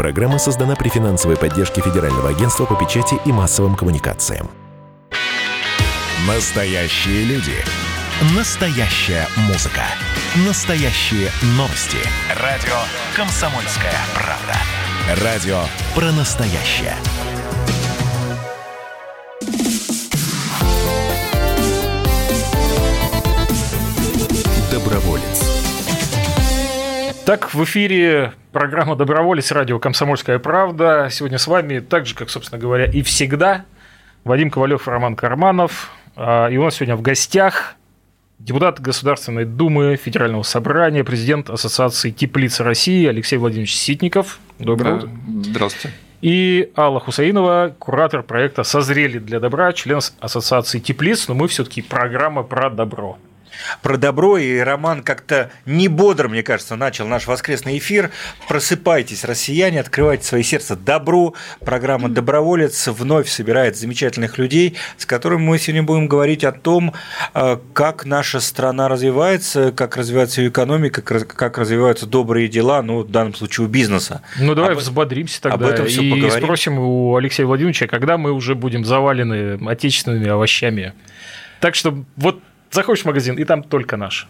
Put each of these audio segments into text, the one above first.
Программа создана при финансовой поддержке Федерального агентства по печати и массовым коммуникациям. Настоящие люди. Настоящая музыка. Настоящие новости. Радио «Комсомольская правда». Радио про настоящее. Так, в эфире программа «Доброволец», радио «Комсомольская правда». Сегодня с вами, так же, как, собственно говоря, и всегда, Вадим Ковалев и Роман Карманов. А, и у нас сегодня в гостях депутат Государственной Думы Федерального собрания, президент Ассоциации теплиц России Алексей Владимирович Ситников. Доброе утро. Здравствуйте. И Алла Хусаинова, куратор проекта «Созрели для добра», член Ассоциации теплиц, но мы все-таки программа про добро про добро, и Роман как-то не бодро, мне кажется, начал наш воскресный эфир. Просыпайтесь, россияне, открывайте свои сердца добру. Программа «Доброволец» вновь собирает замечательных людей, с которыми мы сегодня будем говорить о том, э, как наша страна развивается, как развивается ее экономика, как развиваются добрые дела, ну, в данном случае у бизнеса. Ну, давай об... взбодримся тогда об этом все и поговорим. спросим у Алексея Владимировича, когда мы уже будем завалены отечественными овощами. Так что вот Заходишь в магазин, и там только наш.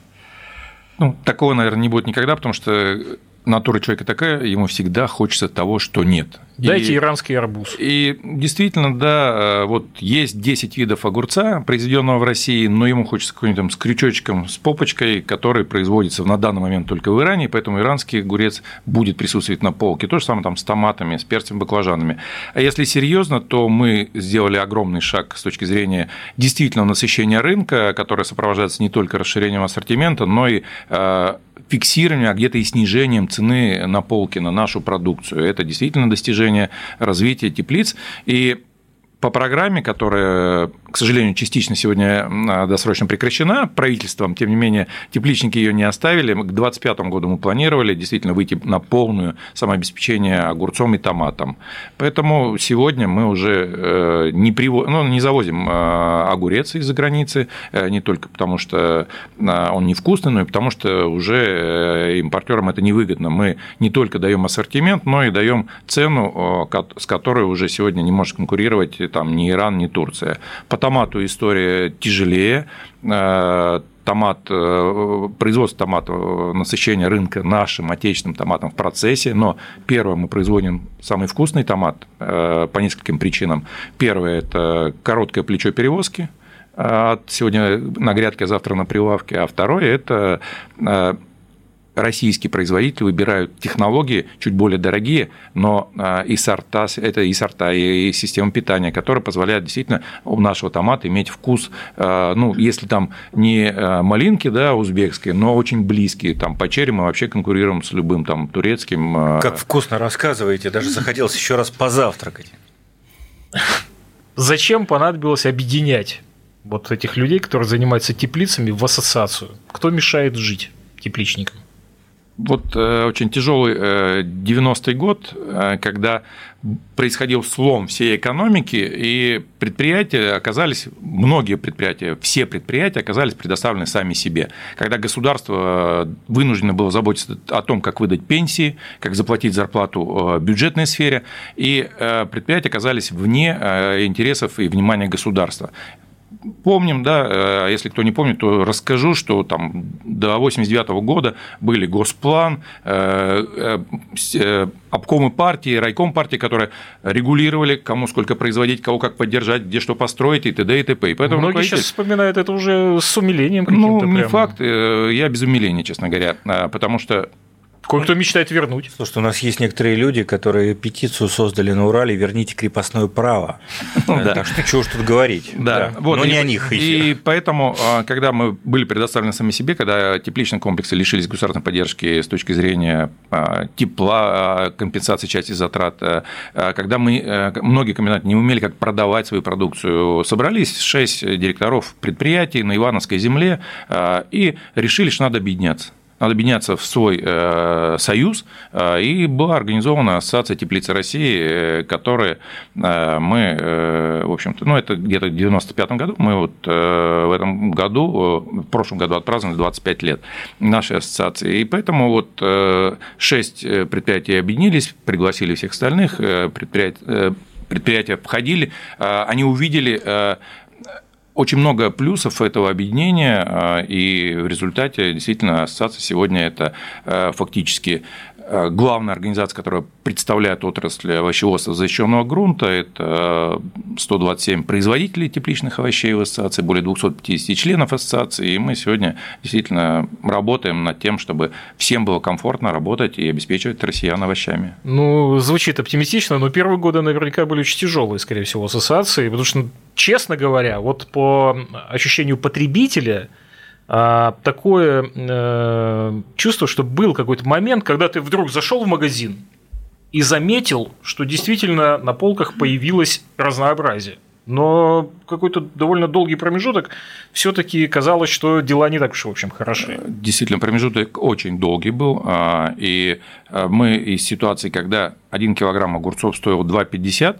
Ну, такого, наверное, не будет никогда, потому что натура человека такая, ему всегда хочется того, что нет. Дайте и, иранский арбуз. И действительно, да, вот есть 10 видов огурца, произведенного в России, но ему хочется какой-нибудь там с крючочком, с попочкой, который производится на данный момент только в Иране, поэтому иранский огурец будет присутствовать на полке. То же самое там с томатами, с перцем, баклажанами. А если серьезно, то мы сделали огромный шаг с точки зрения действительно насыщения рынка, которое сопровождается не только расширением ассортимента, но и э, фиксированием, а где-то и снижением цены на полке на нашу продукцию. Это действительно достижение развития теплиц. И по программе, которая, к сожалению, частично сегодня а, досрочно прекращена правительством, тем не менее, тепличники ее не оставили. К 2025 году мы планировали действительно выйти на полное самообеспечение огурцом и томатом. Поэтому сегодня мы уже э, не, приво... ну, не завозим а, огурец из-за границы, э, не только потому, что а, он невкусный, но и потому, что уже э, импортерам это невыгодно. Мы не только даем ассортимент, но и даем цену, с которой уже сегодня не может конкурировать там ни Иран, ни Турция. Томату история тяжелее. Э, томат, э, производство томата, э, насыщение рынка нашим отечественным томатом в процессе, но первое мы производим самый вкусный томат по нескольким причинам. Первое – это короткое плечо перевозки, сегодня на грядке, завтра на прилавке, а второе – это российские производители выбирают технологии чуть более дорогие, но а, и сорта, это и сорта, и система питания, которая позволяет действительно у нашего томата иметь вкус, а, ну, если там не а, малинки, да, узбекские, но очень близкие, там по черри мы вообще конкурируем с любым там турецким. Как вкусно рассказываете, даже захотелось еще раз позавтракать. Зачем понадобилось объединять вот этих людей, которые занимаются теплицами, в ассоциацию? Кто мешает жить тепличникам? Вот э, очень тяжелый 90-й э, год, э, когда происходил слом всей экономики, и предприятия оказались, многие предприятия, все предприятия оказались предоставлены сами себе. Когда государство вынуждено было заботиться о том, как выдать пенсии, как заплатить зарплату в бюджетной сфере, и предприятия оказались вне интересов и внимания государства помним, да, э, если кто не помнит, то расскажу, что там до 89 года были госплан, э, э, обкомы партии, райком партии, которые регулировали, кому сколько производить, кого как поддержать, где что построить и т.д. и т.п. И поэтому Многие сейчас вспоминают это уже с умилением Ну, не прямо. факт, я без умиления, честно говоря, потому что Кое-кто мечтает вернуть. Слушай, у нас есть некоторые люди, которые петицию создали на Урале «Верните крепостное право». Ну так что чего уж тут говорить. Да, вот, но не о них И поэтому, а, когда мы были предоставлены сами себе, когда тепличные комплексы лишились государственной поддержки с точки зрения а, тепла, а, компенсации части затрат, когда мы, многие комбинаты не умели как продавать свою продукцию, собрались шесть директоров предприятий на Ивановской земле и решили, что надо объединяться. Объединяться в свой э, союз, э, и была организована Ассоциация теплицы России, которая мы, в общем-то, ну, это где-то в 95 году, мы вот в этом году, в прошлом году отпраздновали 25 лет нашей ассоциации, и поэтому вот шесть предприятий объединились, пригласили всех остальных предприятий, предприятия входили, они увидели очень много плюсов этого объединения, а, и в результате действительно ассоциация сегодня это а, фактически главная организация, которая представляет отрасль овощеводства защищенного грунта, это 127 производителей тепличных овощей в ассоциации, более 250 членов ассоциации, и мы сегодня действительно работаем над тем, чтобы всем было комфортно работать и обеспечивать россиян овощами. Ну, звучит оптимистично, но первые годы наверняка были очень тяжелые, скорее всего, ассоциации, потому что, честно говоря, вот по ощущению потребителя – такое э, чувство, что был какой-то момент, когда ты вдруг зашел в магазин и заметил, что действительно на полках появилось разнообразие. Но какой-то довольно долгий промежуток все-таки казалось, что дела не так уж, в общем, хороши. Действительно, промежуток очень долгий был. А, и а, мы из ситуации, когда 1 килограмм огурцов стоил 2,50,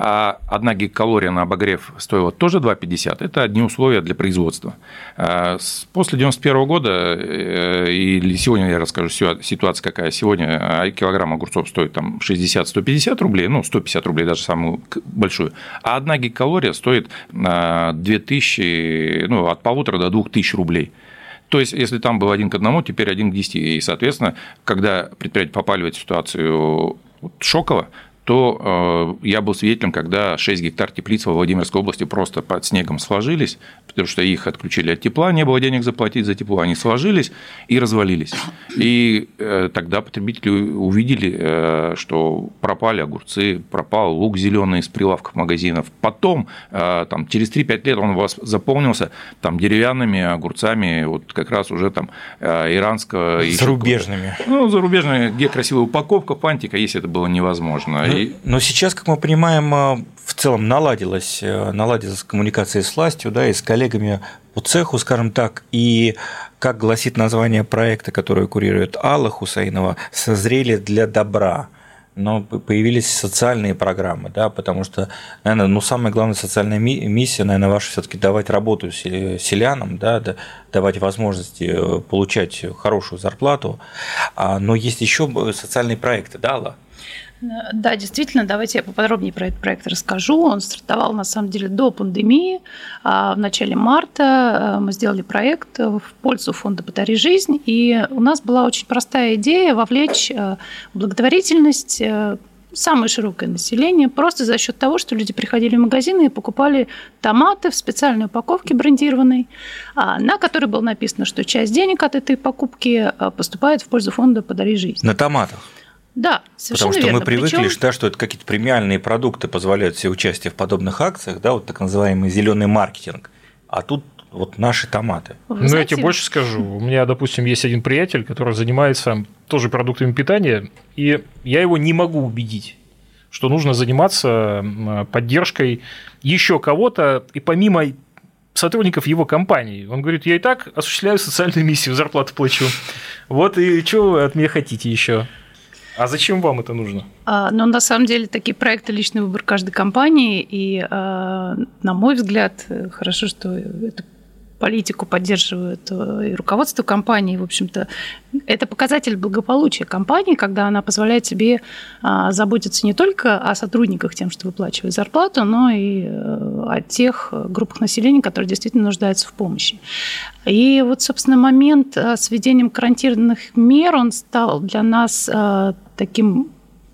а одна гигакалория на обогрев стоила тоже 2,50. Это одни условия для производства. А, после 91 года, э, или сегодня я расскажу ситуация какая, сегодня а, килограмм огурцов стоит там 60-150 рублей, ну, 150 рублей даже самую большую, а одна гигакалория стоит 2000, ну, от полутора до 2000 рублей. То есть, если там был один к одному, теперь один к десяти. И, соответственно, когда предприятие попали в эту ситуацию шоково, то э, я был свидетелем, когда 6 гектар теплиц во Владимирской области просто под снегом сложились, потому что их отключили от тепла, не было денег заплатить за тепло, они сложились и развалились. И э, тогда потребители увидели, э, что пропали огурцы, пропал лук зеленый из прилавков магазинов. Потом, там, через 3-5 лет он у вас заполнился там, деревянными огурцами, вот как раз уже там иранского... Зарубежными. Ну, зарубежными, где красивая упаковка, фантика, если это было невозможно. Но сейчас, как мы понимаем, э, в целом наладилась, э, наладилась коммуникация с властью, да, и с коллегами по цеху, скажем так, и, как гласит название проекта, который курирует Алла Хусейнова, «Созрели для добра» но появились социальные программы, да, потому что, наверное, ну, самая главная социальная миссия, наверное, ваша все-таки давать работу селянам, да, давать возможности э, получать хорошую зарплату, а, но есть еще социальные проекты, да, Алла? Да, действительно, давайте я поподробнее про этот проект расскажу. Он стартовал, на самом деле, до пандемии. А в начале марта э, мы сделали проект в пользу фонда «Подари жизнь», и у нас была очень простая идея вовлечь э, благотворительность э, самое широкое население, просто за счет того, что люди приходили в магазины и покупали томаты в специальной упаковке брендированной, а, на которой было написано, что часть денег от этой покупки поступает в пользу фонда «Подари жизнь». На томатах? Да, совершенно Потому что верно. мы привыкли, Причем... да, что это какие-то премиальные продукты позволяют себе участие в подобных акциях, да, вот так называемый зеленый маркетинг. А тут вот наши томаты. Вы ну, знаете... я тебе больше скажу. У меня, допустим, есть один приятель, который занимается тоже продуктами питания, и я его не могу убедить, что нужно заниматься поддержкой еще кого-то, и помимо сотрудников его компании. Он говорит, я и так осуществляю социальную миссию, зарплату плачу. Вот и что вы от меня хотите еще? А зачем вам это нужно? А, ну, на самом деле, такие проекты личный выбор каждой компании. И, а, на мой взгляд, хорошо, что это политику поддерживают э, и руководство компании. В общем-то, это показатель благополучия компании, когда она позволяет себе а, заботиться не только о сотрудниках тем, что выплачивает зарплату, но и э, о тех группах населения, которые действительно нуждаются в помощи. И вот, собственно, момент э, с введением карантинных мер, он стал для нас таким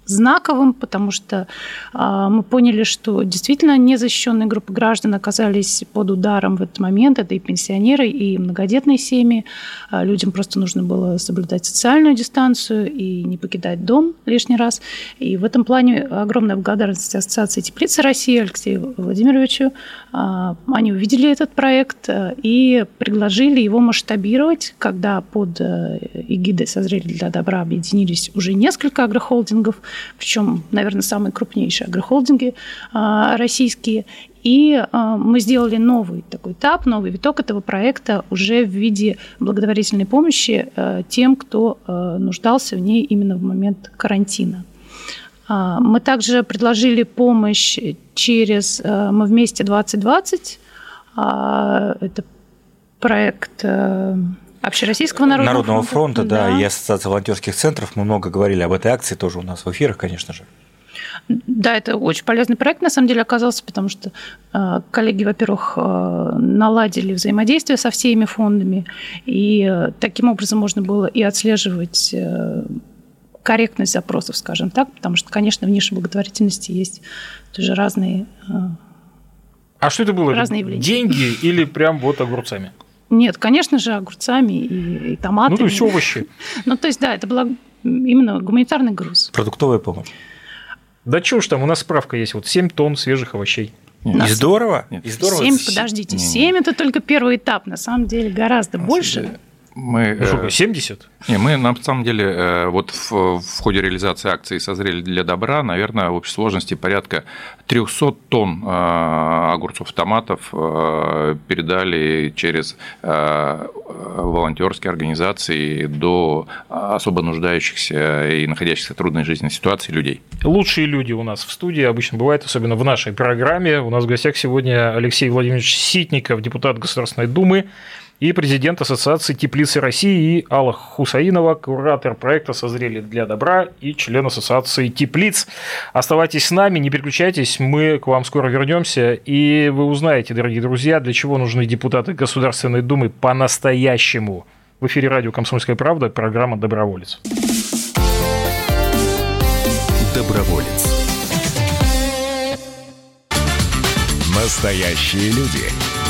знаковым, потому что а, мы поняли, что действительно незащищенные группы граждан оказались под ударом в этот момент. Это и пенсионеры, и многодетные семьи. А, людям просто нужно было соблюдать социальную дистанцию и не покидать дом лишний раз. И в этом плане огромная благодарность Ассоциации теплицы России Алексею Владимировичу. А, они увидели этот проект и предложили его масштабировать, когда под э, эгидой «Созрели для добра» объединились уже несколько агрохолдингов – причем, наверное, самые крупнейшие агрохолдинги российские. И мы сделали новый такой этап, новый виток этого проекта уже в виде благотворительной помощи тем, кто нуждался в ней именно в момент карантина. Мы также предложили помощь через «Мы вместе 2020». Это проект Общероссийского народного, народного фронта, фронта да, да, и Ассоциации волонтерских центров. Мы много говорили об этой акции тоже у нас в эфирах, конечно же. Да, это очень полезный проект, на самом деле, оказался, потому что э, коллеги, во-первых, э, наладили взаимодействие со всеми фондами, и э, таким образом можно было и отслеживать корректность запросов, скажем так, потому что, конечно, в нише благотворительности есть тоже разные а что это было? Разные явления. Деньги или прям вот огурцами? Нет, конечно же, огурцами и, и томатами. Ну, то есть овощи. Ну, то есть, да, это был именно гуманитарный груз. Продуктовая помощь. Да чего ж там, у нас справка есть, вот 7 тонн свежих овощей. Нет. И здорово. И здорово. 7, подождите, 7 это только первый этап, на самом деле гораздо больше. Мы, ну, сколько, 70? Не, мы на самом деле э, вот в, в ходе реализации акции «Созрели для добра», наверное, в общей сложности порядка 300 тонн э, огурцов, томатов э, передали через волонтерские организации до особо нуждающихся и находящихся в трудной жизненной ситуации людей. Лучшие люди у нас в студии обычно бывают, особенно в нашей программе. У нас в гостях сегодня Алексей Владимирович Ситников, депутат Государственной Думы, и президент Ассоциации теплицы России и Алла Хусаинова, куратор проекта «Созрели для добра» и член Ассоциации теплиц. Оставайтесь с нами, не переключайтесь, мы к вам скоро вернемся, и вы узнаете, дорогие друзья, для чего нужны депутаты Государственной Думы по-настоящему. В эфире радио «Комсомольская правда» программа «Доброволец». Доброволец. Настоящие люди.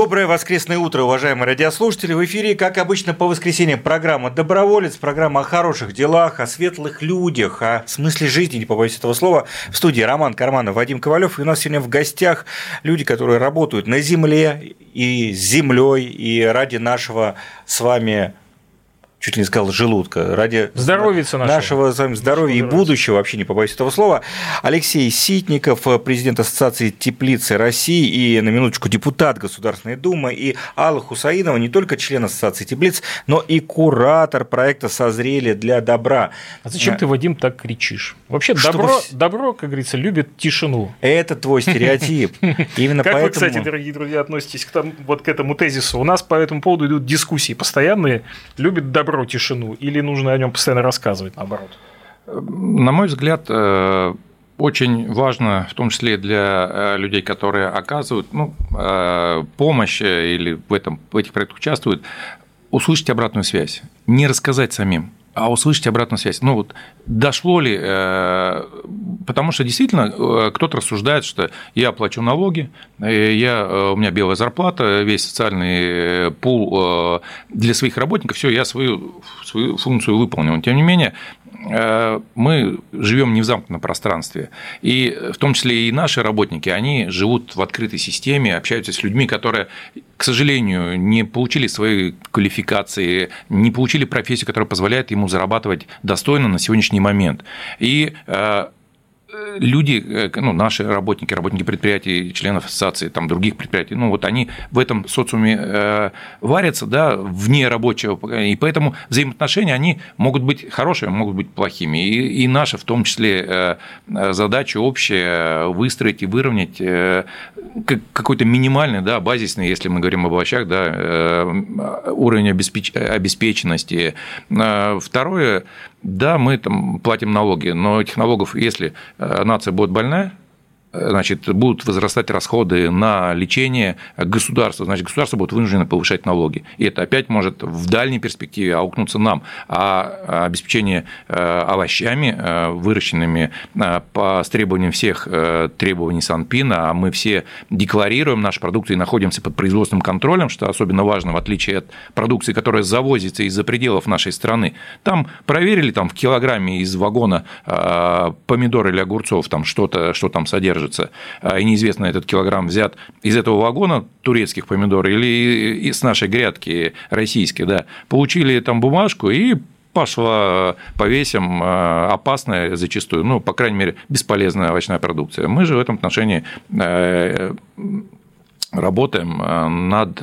Доброе воскресное утро, уважаемые радиослушатели. В эфире, как обычно, по воскресеньям программа «Доброволец», программа о хороших делах, о светлых людях, о смысле жизни, не побоюсь этого слова. В студии Роман Карманов, Вадим Ковалев. И у нас сегодня в гостях люди, которые работают на земле и с землей, и ради нашего с вами чуть ли не сказал желудка, ради Здоровица нашего, нашего с вами здоровья и будущего, вообще не побоюсь этого слова. Алексей Ситников, президент Ассоциации теплицы России и, на минуточку, депутат Государственной Думы, и Алла Хусаинова, не только член Ассоциации теплиц, но и куратор проекта «Созрели для добра». А зачем ты, Вадим, так кричишь? Вообще, Чтобы... добро, добро, как говорится, любит тишину. Это твой стереотип. Именно как вы, кстати, дорогие друзья, относитесь к, вот к этому тезису? У нас по этому поводу идут дискуссии постоянные. Любит добро добро тишину, или нужно о нем постоянно рассказывать, наоборот? На мой взгляд, э, очень важно, в том числе для э, людей, которые оказывают ну, э, помощь или в, этом, в этих проектах участвуют, услышать обратную связь, не рассказать самим, а услышать обратную связь. Ну вот дошло ли, э, потому что действительно э, кто-то рассуждает, что я плачу налоги, э, я, у меня белая зарплата, весь социальный пул для своих работников, все, я свою, свою функцию выполнил. Тем не менее, мы живем не в замкнутом пространстве. И в том числе и наши работники, они живут в открытой системе, общаются с людьми, которые, к сожалению, не получили свои квалификации, не получили профессию, которая позволяет ему зарабатывать достойно на сегодняшний момент. И э, люди, э, ну, наши работники, работники предприятий, членов ассоциации, там, других предприятий, ну, вот они в этом социуме э, варятся, да, вне рабочего, и поэтому взаимоотношения, они могут быть хорошими, могут быть плохими. И, и наша, в том числе, э, задача общая выстроить и выровнять какой-то минимальный, да, базисный, если мы говорим об овощах, да, уровень обеспеченности. Второе, да, мы там платим налоги, но этих налогов, если э, нация будет больная, значит, будут возрастать расходы на лечение государства, значит, государство будет вынуждено повышать налоги. И это опять может в дальней перспективе аукнуться нам. А обеспечение овощами, выращенными по требованиям всех требований Санпина, а мы все декларируем наши продукты и находимся под производственным контролем, что особенно важно, в отличие от продукции, которая завозится из-за пределов нашей страны. Там проверили там, в килограмме из вагона помидор или огурцов, там что-то, что там содержится, и неизвестно, этот килограмм взят из этого вагона турецких помидор или из нашей грядки российской, да, получили там бумажку и пошла по весям опасная зачастую, ну, по крайней мере, бесполезная овощная продукция. Мы же в этом отношении э, работаем над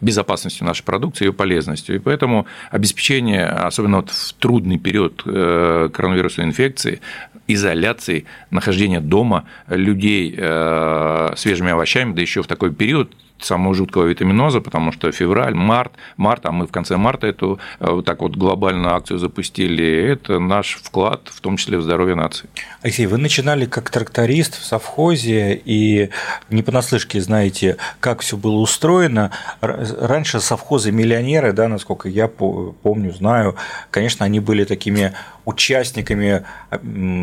безопасностью нашей продукции и полезностью. И поэтому обеспечение, особенно вот в трудный период э, коронавирусной инфекции, изоляции, нахождения дома людей э, свежими овощами, да еще в такой период самого жуткого витаминоза, потому что февраль, март, март, а мы в конце марта эту э, вот так вот глобальную акцию запустили, это наш вклад, в том числе в здоровье нации. Алексей, вы начинали как тракторист в совхозе, и не понаслышке знаете, как все было устроено. Раньше совхозы-миллионеры, да, насколько я помню, знаю, конечно, они были такими участниками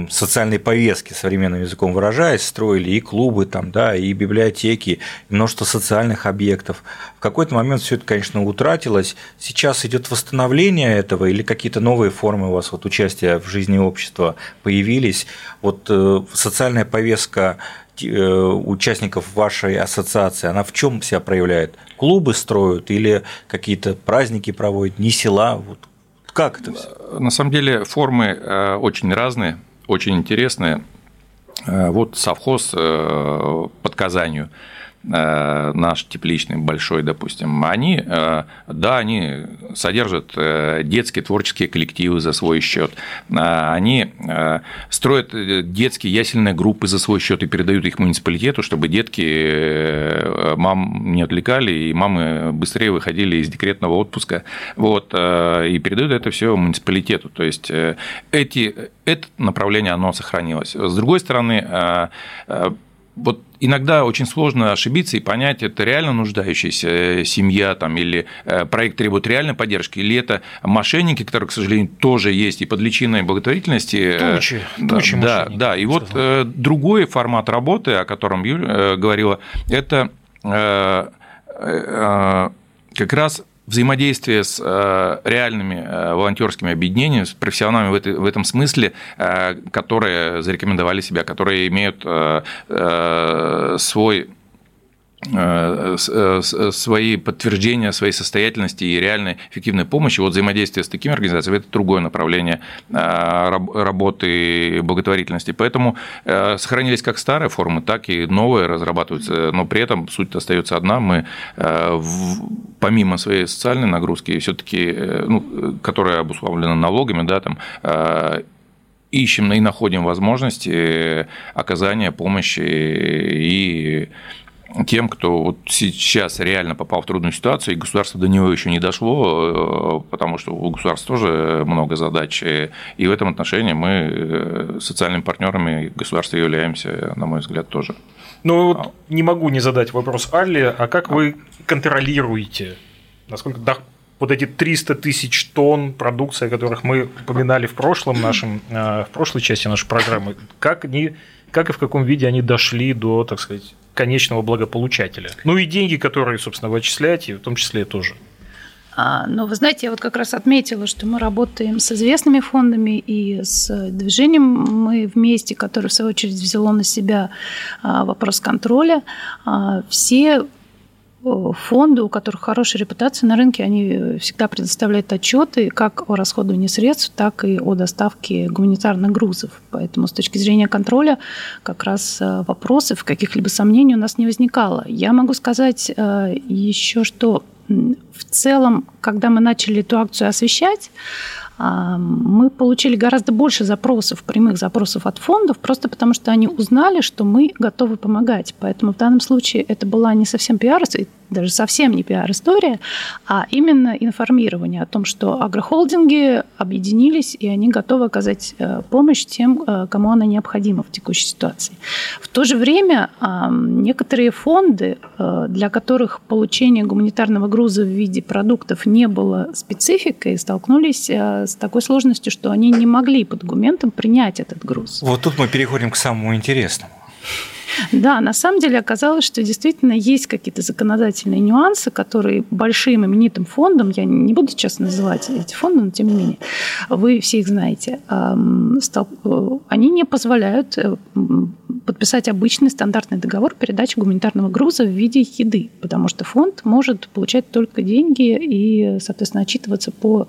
социальной повестки, современным языком выражаясь, строили и клубы, там, да, и библиотеки, и множество социальных объектов. В какой-то момент все это, конечно, утратилось. Сейчас идет восстановление этого или какие-то новые формы у вас вот участия в жизни общества появились? Вот э, социальная повестка э, участников вашей ассоциации, она в чем себя проявляет? Клубы строят или какие-то праздники проводят, не села? Вот как это все? На самом деле формы э, очень разные, очень интересные. Э, вот совхоз под Казанью – наш тепличный большой, допустим, они, э, да, они содержат э, детские творческие коллективы за свой счет, они строят детские ясельные группы за свой счет и передают их муниципалитету, чтобы детки мам не отвлекали и мамы быстрее выходили из декретного отпуска, вот, и передают это все муниципалитету. То есть эти, это направление, оно сохранилось. С другой стороны, вот иногда очень сложно ошибиться и понять, это реально нуждающаяся э, семья там, или э, проект требует реальной поддержки, или это мошенники, которые, к сожалению, тоже есть и под личиной благотворительности. Тучи, тучи да, да, да. И вот сказал. другой формат работы, о котором Юля э, говорила, это как раз взаимодействие с э, реальными э, волонтерскими объединениями, с профессионалами в, этом смысле, э, которые зарекомендовали себя, которые имеют свой свои подтверждения своей состоятельности и реальной эффективной помощи. Вот взаимодействие с такими организациями – это другое направление э, работы благотворительности. Поэтому сохранились как старые формы, так и новые разрабатываются, но при этом суть остается одна. Мы помимо своей социальной нагрузки, все-таки, ну, которая обусловлена налогами, да, там, ищем и находим возможности оказания помощи и тем, кто вот сейчас реально попал в трудную ситуацию, и государство до него еще не дошло, э, потому что у государства тоже много задач. И в этом отношении мы э, социальными партнерами государства являемся, на мой взгляд, тоже. Ну, вот а. не могу не задать вопрос Алле, а как вы контролируете, насколько да, вот эти 300 тысяч тонн продукции, о которых мы упоминали в прошлом нашем, э, в прошлой части нашей программы, как они, как и в каком виде они дошли до, так сказать, конечного благополучателя. Ну и деньги, которые, собственно, вы отчисляете, в том числе тоже. А, но вы знаете, я вот как раз отметила, что мы работаем с известными фондами и с движением мы вместе, которое в свою очередь взяло на себя а, вопрос контроля. А, все фонды, у которых хорошая репутация на рынке, они всегда предоставляют отчеты как о расходовании средств, так и о доставке гуманитарных грузов. Поэтому с точки зрения контроля как раз э, вопросов, каких-либо сомнений у нас не возникало. Я могу сказать э, еще, что в целом, когда мы начали эту акцию освещать, мы получили гораздо больше запросов, прямых запросов от фондов, просто потому что они узнали, что мы готовы помогать. Поэтому в данном случае это была не совсем пиар, даже совсем не пиар-история, а именно информирование о том, что агрохолдинги объединились, и они готовы оказать э, помощь тем, э, кому она необходима в текущей ситуации. В то же время некоторые фонды, э, для которых получение гуманитарного груза в виде продуктов не было спецификой, столкнулись с такой сложностью, что они не могли по документам принять этот груз. Вот тут мы переходим к самому интересному. Да, на самом деле оказалось, что действительно есть какие-то законодательные нюансы, которые большим именитым фондом, я не буду сейчас называть эти фонды, но тем не менее, вы все их знаете, э, они не позволяют э, подписать обычный стандартный договор передачи гуманитарного груза в виде еды, потому что фонд может получать только деньги и, соответственно, отчитываться по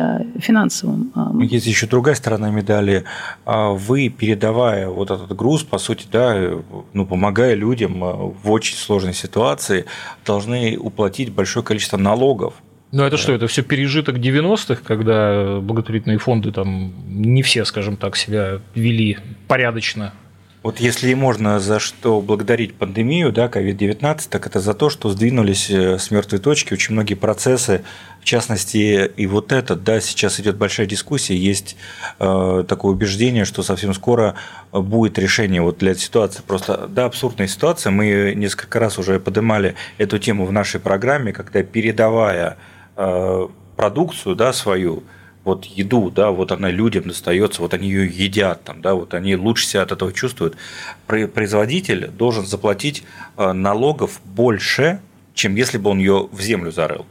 Э, финансовым. Есть еще другая сторона медали. А вы, передавая вот этот груз, по сути, да, ну, помогая людям э, в очень сложной ситуации, должны уплатить большое количество налогов. Ну, это что, это все пережиток 90-х, когда благотворительные фонды там не все, скажем так, себя вели порядочно вот если и можно за что благодарить пандемию, да, COVID-19, так это за то, что сдвинулись э, с мертвой точки очень многие процессы, в частности, и вот этот, да, сейчас идет большая дискуссия, есть э, такое убеждение, что совсем скоро будет решение вот для ситуации, просто, да, абсурдная ситуация, мы несколько раз уже поднимали эту тему в нашей программе, когда передавая э, продукцию, да, свою, вот еду, да, вот она людям достается, вот они ее едят, там, да, вот они лучше себя от этого чувствуют. Производитель должен заплатить э, налогов больше, чем если бы он ее в землю зарыл.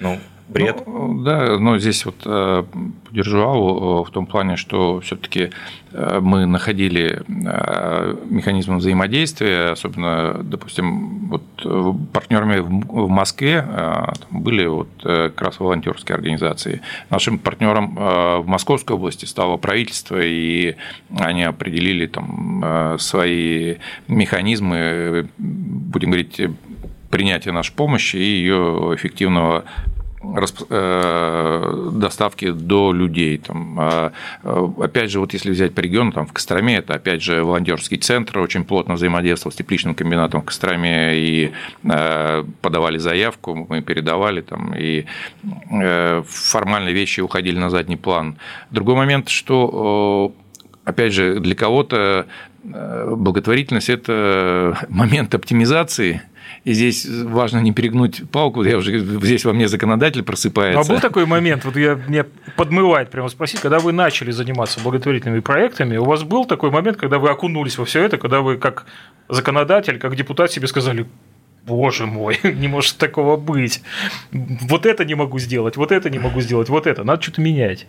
Ну, бред. Ну, да, но здесь вот э, поддержу Аллу э, в том плане, что все-таки э, мы находили механизмы взаимодействия, особенно, допустим, вот партнерами в Москве были вот как раз волонтерские организации. Нашим партнером в Московской области стало правительство, и они определили там свои механизмы, будем говорить, принятия нашей помощи и ее эффективного доставки до людей. Там, а, э, опять же, вот если взять по региону, там в Костроме, это опять же волонтерский центр, очень плотно взаимодействовал с тепличным комбинатом в Костроме и э, подавали заявку, мы передавали там, и формальные вещи уходили на задний план. Другой момент, что опять же, для кого-то благотворительность – это момент оптимизации – и здесь важно не перегнуть палку, я уже здесь во мне законодатель просыпается. А был такой момент, вот я, меня подмывает прямо спросить, когда вы начали заниматься благотворительными проектами, у вас был такой момент, когда вы окунулись во все это, когда вы как законодатель, как депутат себе сказали, боже мой, не может такого быть. Вот это не могу сделать, вот это не могу сделать, вот это. Надо что-то менять.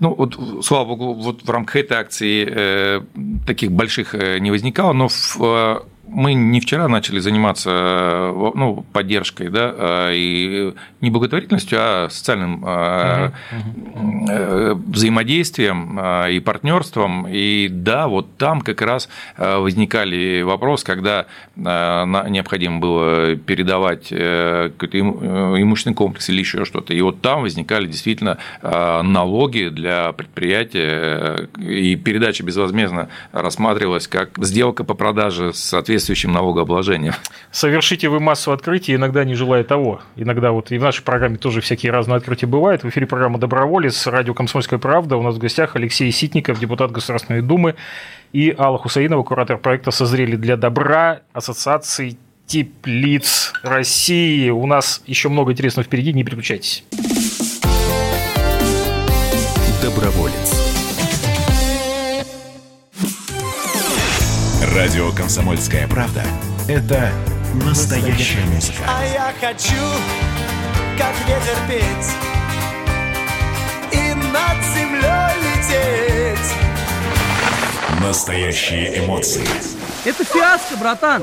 Ну, вот, слава богу, вот в рамках этой акции э, таких больших э, не возникало, но в э, мы не вчера начали заниматься э, ну, поддержкой, да, а, и не благотворительностью, а социальным угу. взаимодействием и партнерством. И да, вот там как раз возникали вопросы, когда необходимо было передавать какой-то имущественный комплекс или еще что-то. И вот там возникали действительно налоги для предприятия, и передача безвозмездно рассматривалась как сделка по продаже соответственно соответствующим налогообложением. Совершите вы массу открытий, иногда не желая того. Иногда вот и в нашей программе тоже всякие разные открытия бывают. В эфире программа «Доброволец», радио «Комсомольская правда». У нас в гостях Алексей Ситников, депутат Государственной Думы, и Алла Хусаинова, куратор проекта «Созрели для добра» Ассоциации теплиц России. У нас еще много интересного впереди, не переключайтесь. Доброволец. Радио «Комсомольская правда» — это настоящая музыка. А я хочу, как ветер петь и над землей лететь. Настоящие эмоции. Это фиаско, братан.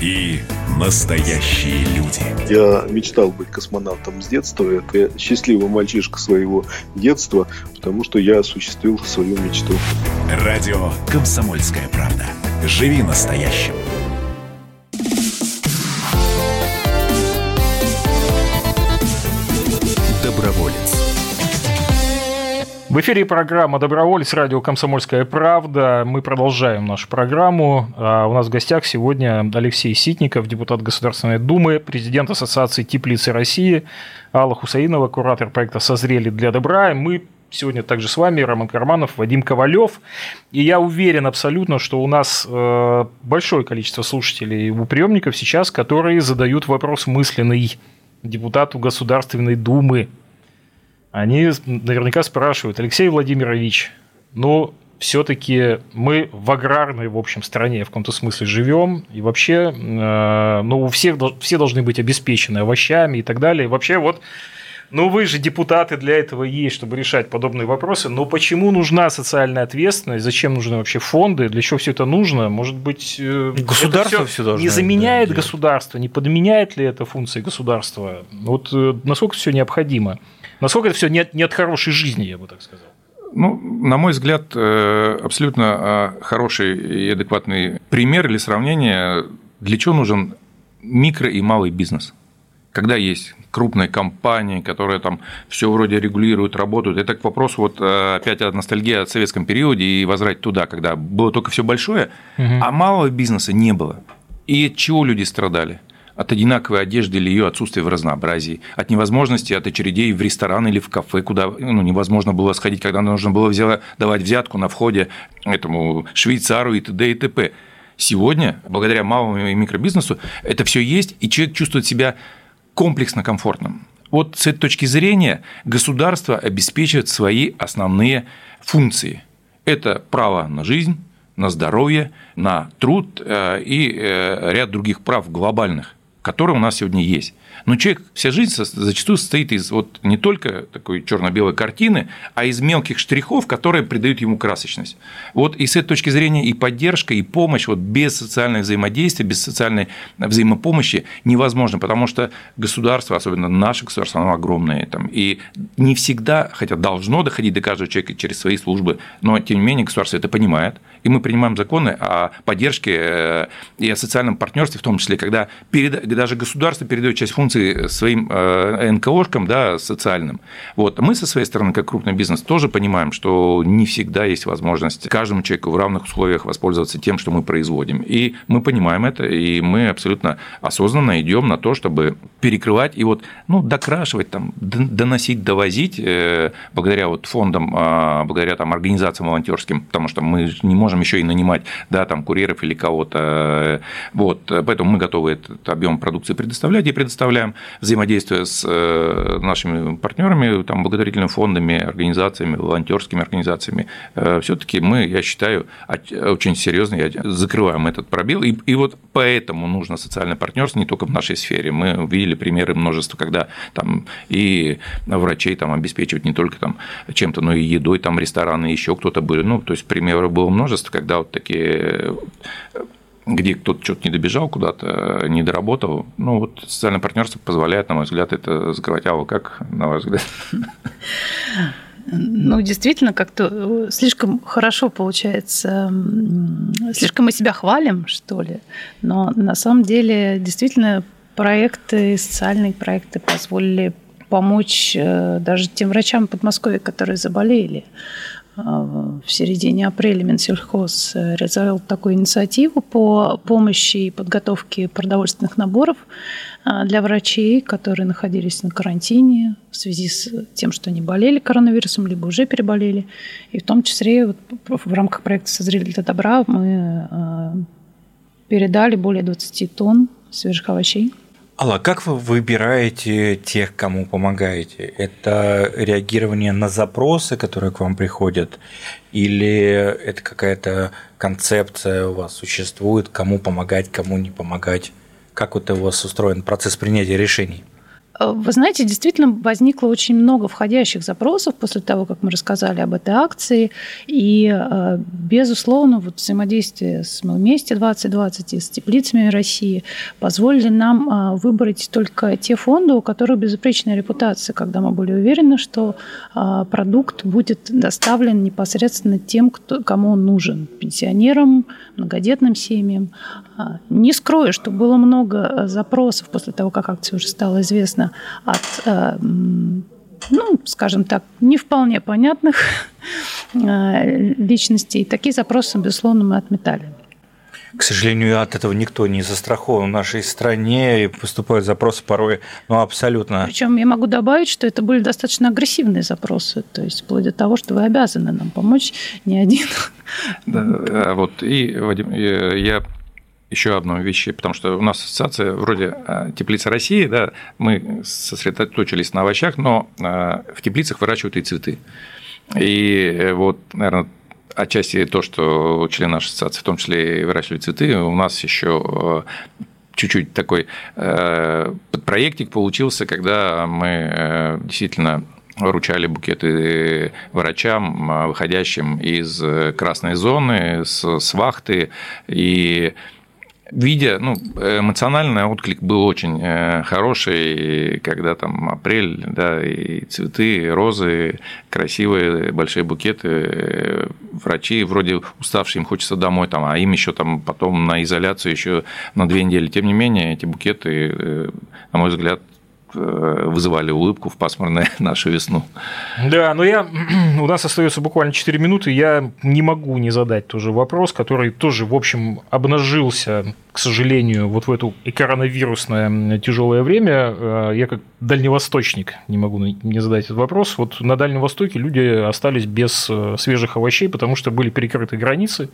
И настоящие люди. Я мечтал быть космонавтом с детства. Это счастливый мальчишка своего детства, потому что я осуществил свою мечту. Радио «Комсомольская правда». Живи настоящим. В эфире программа «Доброволец», радио «Комсомольская правда». Мы продолжаем нашу программу. А у нас в гостях сегодня Алексей Ситников, депутат Государственной Думы, президент Ассоциации теплицы России, Алла Хусаинова, куратор проекта «Созрели для добра». Мы сегодня также с вами Роман Карманов, Вадим Ковалев. И я уверен абсолютно, что у нас э, большое количество слушателей у приемников сейчас, которые задают вопрос мысленный депутату Государственной Думы они наверняка спрашивают, Алексей Владимирович, ну, все-таки мы в аграрной, в общем, стране в каком-то смысле живем, и вообще, э, ну, у всех все должны быть обеспечены овощами и так далее. И вообще, вот, ну, вы же депутаты для этого есть, чтобы решать подобные вопросы. Но почему нужна социальная ответственность? Зачем нужны вообще фонды? Для чего все это нужно? Может быть, э, государство все должно не заменяет да, государство, не подменяет ли это функции государства? Вот э, насколько все необходимо? Насколько это все нет, нет хорошей жизни, я бы так сказал? Ну, на мой взгляд, э, абсолютно а, хороший и адекватный пример или сравнение, для чего нужен микро и малый бизнес. Когда есть крупные компании, которые там все вроде регулируют, работают. Это к вопросу вот э, опять о ностальгии о советском периоде и возврать туда, когда было только все большое, угу. а малого бизнеса не было. И от чего люди страдали? От одинаковой одежды или ее отсутствия в разнообразии, от невозможности от очередей в ресторан или в кафе, куда ну, невозможно было сходить, когда нужно было взять, давать взятку на входе этому швейцару и т.д. и т.п. Сегодня, благодаря малому и микробизнесу, это все есть, и человек чувствует себя комплексно комфортным. Вот с этой точки зрения государство обеспечивает свои основные функции. Это право на жизнь, на здоровье, на труд э, и э, ряд других прав глобальных который у нас сегодня есть. Но человек, вся жизнь зачастую состоит из вот не только такой черно-белой картины, а из мелких штрихов, которые придают ему красочность. Вот и с этой точки зрения и поддержка, и помощь вот без социального взаимодействия, без социальной взаимопомощи невозможно, потому что государство, особенно наше государство, оно огромное. Там, и не всегда, хотя должно доходить до каждого человека через свои службы, но тем не менее государство это понимает, и мы принимаем законы о поддержке э, и о социальном партнерстве, в том числе, когда перед, даже государство передает часть функций своим э, НКОшкам да, социальным. Вот. Мы со своей стороны, как крупный бизнес, тоже понимаем, что не всегда есть возможность каждому человеку в равных условиях воспользоваться тем, что мы производим. И мы понимаем это, и мы абсолютно осознанно идем на то, чтобы перекрывать и вот, ну, докрашивать, там, доносить, довозить э, благодаря вот фондам, а, благодаря там, организациям волонтерским, потому что мы не можем еще и нанимать да, там, курьеров или кого-то. Вот. Поэтому мы готовы этот объем продукции предоставлять и предоставляем, взаимодействуя с э, нашими партнерами, там, благотворительными фондами, организациями, волонтерскими организациями. Э, Все-таки мы, я считаю, очень серьезно закрываем этот пробел. И, и вот поэтому нужно социальное партнерство не только в нашей сфере. Мы видели примеры множества, когда там и врачей там обеспечивать не только там чем-то, но и едой, там рестораны, еще кто-то были. Ну, то есть примеров было множество, когда вот такие где кто-то что-то не добежал куда-то, не доработал. Ну, вот социальное партнерство позволяет, на мой взгляд, это закрывать. А как, на ваш взгляд? Ну, действительно, как-то э, слишком хорошо получается, слишком мы себя хвалим, что ли. Но на самом деле, действительно, проекты, социальные проекты позволили помочь э, даже тем врачам в Подмосковье, которые заболели. А, в середине апреля Минсельхоз э, реализовал такую инициативу по помощи и подготовке продовольственных наборов а, для врачей, которые находились на карантине в связи с тем, что они болели коронавирусом, либо уже переболели. И в том числе вот в рамках проекта «Созрели для добра» мы а, передали более 20 тонн свежих овощей Алла, как вы выбираете тех, кому помогаете? Это реагирование на запросы, которые к вам приходят, или это какая-то концепция у вас существует, кому помогать, кому не помогать? Как вот у вас устроен процесс принятия решений? Э, вы знаете, действительно возникло очень много входящих запросов после того, как мы рассказали об этой акции. И, э, безусловно, вот взаимодействие с «Мы вместе 2020» и с теплицами России позволили нам э, выбрать только те фонды, у которых безупречная репутация, когда мы были уверены, что продукт будет доставлен непосредственно тем, кто, кому он нужен – пенсионерам, многодетным семьям. Не скрою, что было много запросов после того, как акция уже стала известна от э, ну, скажем так, не вполне понятных личностей. Такие запросы, безусловно, мы отметали. К сожалению, от этого никто не застрахован в нашей стране, и поступают запросы порой ну, абсолютно... Причем я могу добавить, что это были достаточно агрессивные запросы, то есть вплоть до того, что вы обязаны нам помочь не один. Да, а вот, и, Вадим, я еще одной вещи, потому что у нас ассоциация вроде а, теплица России, да, мы сосредоточились на овощах, но а, в теплицах выращивают и цветы. И вот, наверное, отчасти то, что члены нашей ассоциации в том числе и выращивали цветы, у нас еще э, чуть-чуть такой э, подпроектик получился, когда мы э, действительно вручали букеты врачам, выходящим из красной зоны, с, с вахты, и видя, ну, эмоциональный отклик был очень э, хороший, когда там апрель, да, и цветы, и розы, красивые большие букеты, э, врачи вроде уставшие, им хочется домой, там, а им еще там потом на изоляцию еще на две недели. Тем не менее, эти букеты, э, на мой взгляд, вызывали улыбку в пасмурную нашу весну. Да, но я, у нас остается буквально 4 минуты, я не могу не задать тоже вопрос, который тоже, в общем, обнажился, к сожалению, вот в это коронавирусное тяжелое время. Э, я как дальневосточник не могу не задать этот вопрос. Вот на Дальнем Востоке люди остались без э, свежих овощей, потому что были перекрыты границы,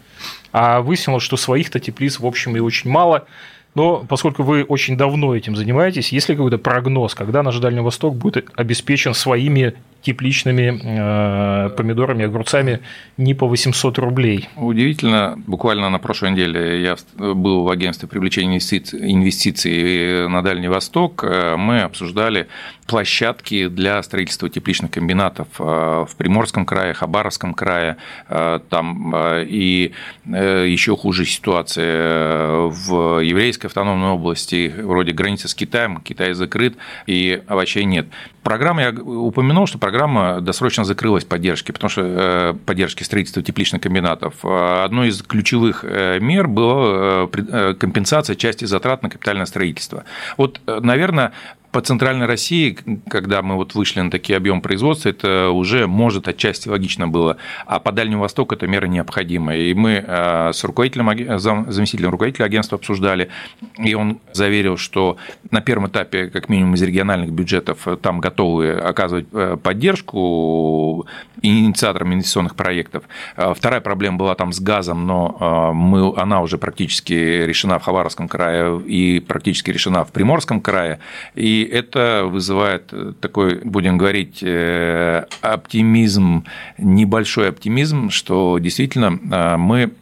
а выяснилось, что своих-то теплиц, в общем, и очень мало. Но поскольку вы очень давно этим занимаетесь, есть ли какой-то прогноз, когда наш Дальний Восток будет обеспечен своими тепличными э, помидорами, огурцами не по 800 рублей. Удивительно, буквально на прошлой неделе я был в агентстве привлечения инвестиций, на Дальний Восток. Э, мы обсуждали площадки для строительства тепличных комбинатов э, в Приморском крае, Хабаровском крае. Э, там и еще хуже ситуация в еврейской автономной области, вроде границы с Китаем, Китай закрыт, и овощей нет. Программа, я упомянул, что программа досрочно закрылась поддержки, потому что э, поддержки строительства тепличных комбинатов. Э, одной из ключевых э, мер была компенсация части затрат на капитальное строительство. Вот, наверное, по центральной России, когда мы вот вышли на такие объемы производства, это уже, может, отчасти логично было. А по Дальнему Востоку эта мера необходима. И мы э, с руководителем, заместителем руководителя агентства обсуждали, и он заверил, что на первом этапе, как минимум из региональных бюджетов, там готовы оказывать э, поддержку инициаторам инвестиционных проектов. Э, вторая проблема была там с газом, но мы, она уже практически решена в Хабаровском крае и практически решена в Приморском крае. И это вызывает э, такой, будем говорить, э, оптимизм, небольшой оптимизм, что действительно э, мы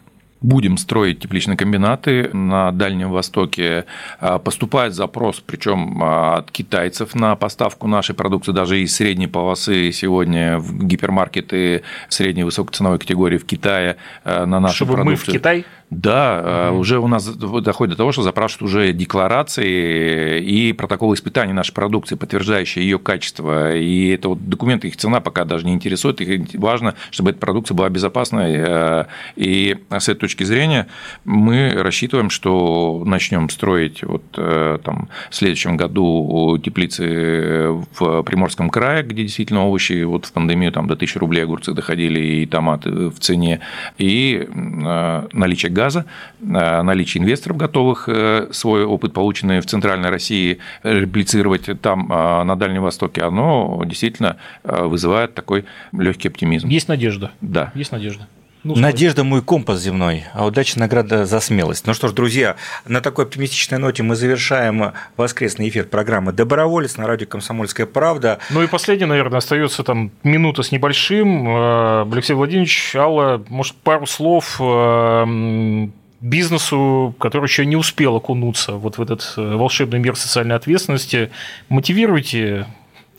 будем строить тепличные комбинаты на Дальнем Востоке. Поступает запрос, причем от китайцев на поставку нашей продукции, даже из средней полосы сегодня в гипермаркеты средней высокоценовой категории в Китае на нашу Чтобы продукцию. мы в Китай? Да, угу. уже у нас доходит до того, что запрашивают уже декларации и протоколы испытаний нашей продукции, подтверждающие ее качество. И это вот документы, их цена пока даже не интересует. Их важно, чтобы эта продукция была безопасной. Э, и с этой точки зрения мы рассчитываем, что начнем строить вот э, там, в следующем году теплицы в Приморском крае, где действительно овощи вот в пандемию там, до 1000 рублей огурцы доходили и томаты в цене, и наличие газа газа, э, наличие инвесторов, готовых э, свой опыт, полученный в Центральной России, реплицировать там, э, на Дальнем Востоке, оно действительно вызывает такой легкий оптимизм. Есть надежда. Да. Есть надежда. Ну, Надежда мой компас земной, а удача награда за смелость. Ну что ж, друзья, на такой оптимистичной ноте мы завершаем воскресный эфир программы «Доброволец» на радио «Комсомольская правда». Ну и последний, наверное, остается там минута с небольшим. Э, Алексей Владимирович, Алла, может, пару слов э, бизнесу, который еще не успел окунуться вот в этот э, волшебный мир социальной ответственности. Мотивируйте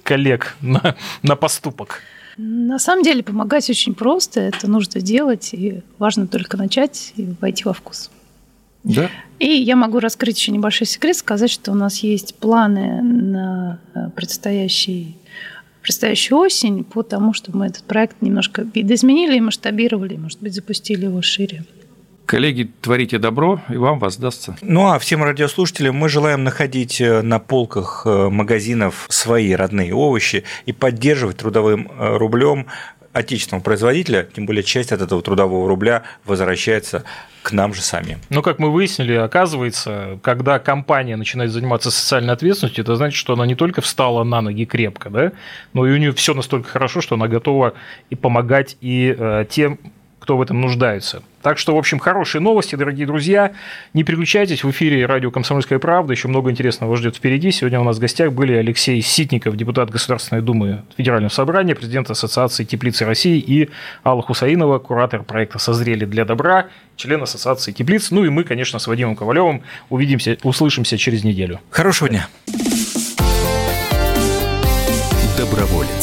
коллег на, на поступок. На самом деле помогать очень просто, это нужно делать, и важно только начать и войти во вкус. Да. И я могу раскрыть еще небольшой секрет, сказать, что у нас есть планы на э, предстоящий предстоящую осень по тому, чтобы мы этот проект немножко видоизменили и масштабировали, может быть, запустили его шире. Коллеги, творите добро, и вам воздастся. Ну а всем радиослушателям мы желаем находить э, на полках э, магазинов свои родные овощи и поддерживать трудовым э, рублем отечественного производителя, тем более часть от этого трудового рубля возвращается к нам же самим. Ну, как мы выяснили, оказывается, когда компания начинает заниматься социальной ответственностью, это значит, что она не только встала на ноги крепко, да, но и у нее все настолько хорошо, что она готова и помогать и э, тем, кто в этом нуждается. Так что, в общем, хорошие новости, дорогие друзья. Не переключайтесь, в эфире радио «Комсомольская правда». Еще много интересного вас ждет впереди. Сегодня у нас в гостях были Алексей Ситников, депутат Государственной Думы Федерального собрания, президент Ассоциации теплицы России и Алла Хусаинова, куратор проекта «Созрели для добра», член Ассоциации теплиц. Ну и мы, конечно, с Вадимом Ковалевым увидимся, услышимся через неделю. Хорошего дня. Доброволец.